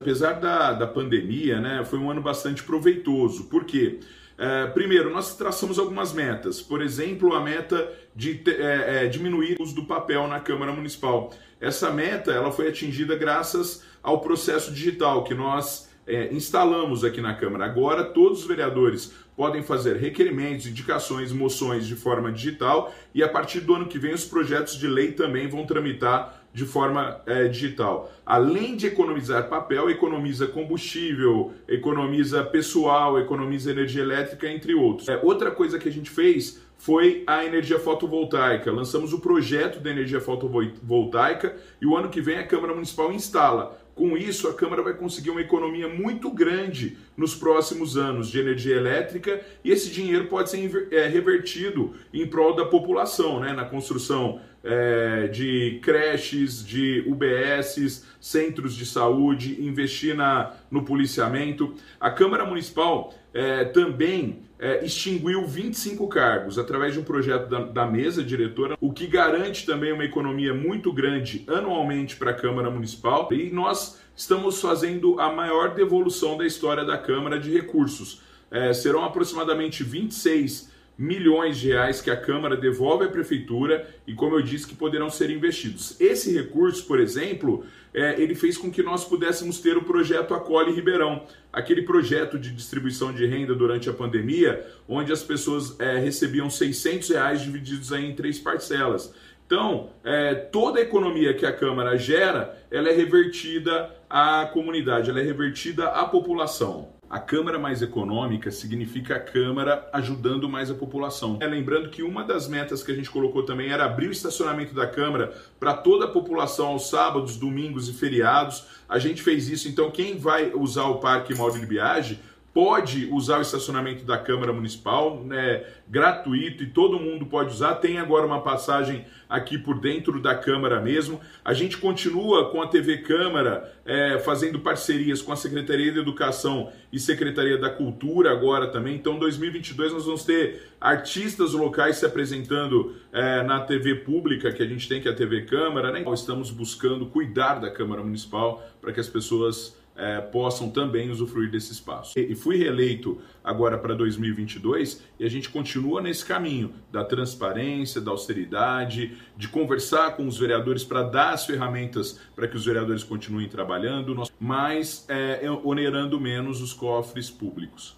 Apesar da, da pandemia, né, foi um ano bastante proveitoso. Por quê? É, primeiro, nós traçamos algumas metas. Por exemplo, a meta de é, é, diminuir o uso do papel na Câmara Municipal. Essa meta ela foi atingida graças ao processo digital que nós é, instalamos aqui na Câmara. Agora, todos os vereadores podem fazer requerimentos, indicações, moções de forma digital e a partir do ano que vem os projetos de lei também vão tramitar de forma é, digital. Além de economizar papel, economiza combustível, economiza pessoal, economiza energia elétrica, entre outros. É, outra coisa que a gente fez foi a energia fotovoltaica. Lançamos o projeto da energia fotovoltaica e o ano que vem a Câmara Municipal instala. Com isso, a Câmara vai conseguir uma economia muito grande nos próximos anos de energia elétrica e esse dinheiro pode ser é, revertido em prol da população, né? na construção é, de creches, de UBSs, centros de saúde, investir na, no policiamento. A Câmara Municipal é, também é, extinguiu 25 cargos através de um projeto da, da, mesa diretora, o que garante também uma economia muito grande anualmente para a Câmara Municipal. E nós estamos fazendo a maior devolução da história da Câmara de recursos. É, serão aproximadamente 26 milhões de reais que a Câmara devolve à Prefeitura e, como eu disse, que poderão ser investidos. Esse recurso, por exemplo, é, ele fez com que nós pudéssemos ter o projeto Acolhe Ribeirão, aquele projeto de distribuição de renda durante a pandemia, onde as pessoas é, recebiam 600 reais divididos aí em três parcelas. Então, é, toda a economia que a Câmara gera, ela é revertida à comunidade, ela é revertida à população. A Câmara mais econômica significa a Câmara ajudando mais a população. É, lembrando que uma das metas que a gente colocou também era abrir o estacionamento da Câmara para toda a população aos sábados, domingos e feriados. A gente fez isso, então quem vai usar o Parque Mauro de Biage pode usar o estacionamento da Câmara Municipal, né, gratuito e todo mundo pode usar. Tem agora uma passagem aqui por dentro da Câmara mesmo. A gente continua com a TV Câmara é, fazendo parcerias com a Secretaria de Educação e Secretaria da Cultura agora também. Então, 2022 nós vamos ter artistas locais se apresentando é, na TV pública que a gente tem, que é a TV Câmara. Né? Estamos buscando cuidar da Câmara Municipal para que as pessoas é, possam também usufruir desse espaço. E, fui reeleito agora para 2022 e a gente continua nesse caminho da transparência, da austeridade, de conversar com os vereadores para dar as ferramentas para que os vereadores continuem trabalhando, mas é, onerando menos os cofres públicos.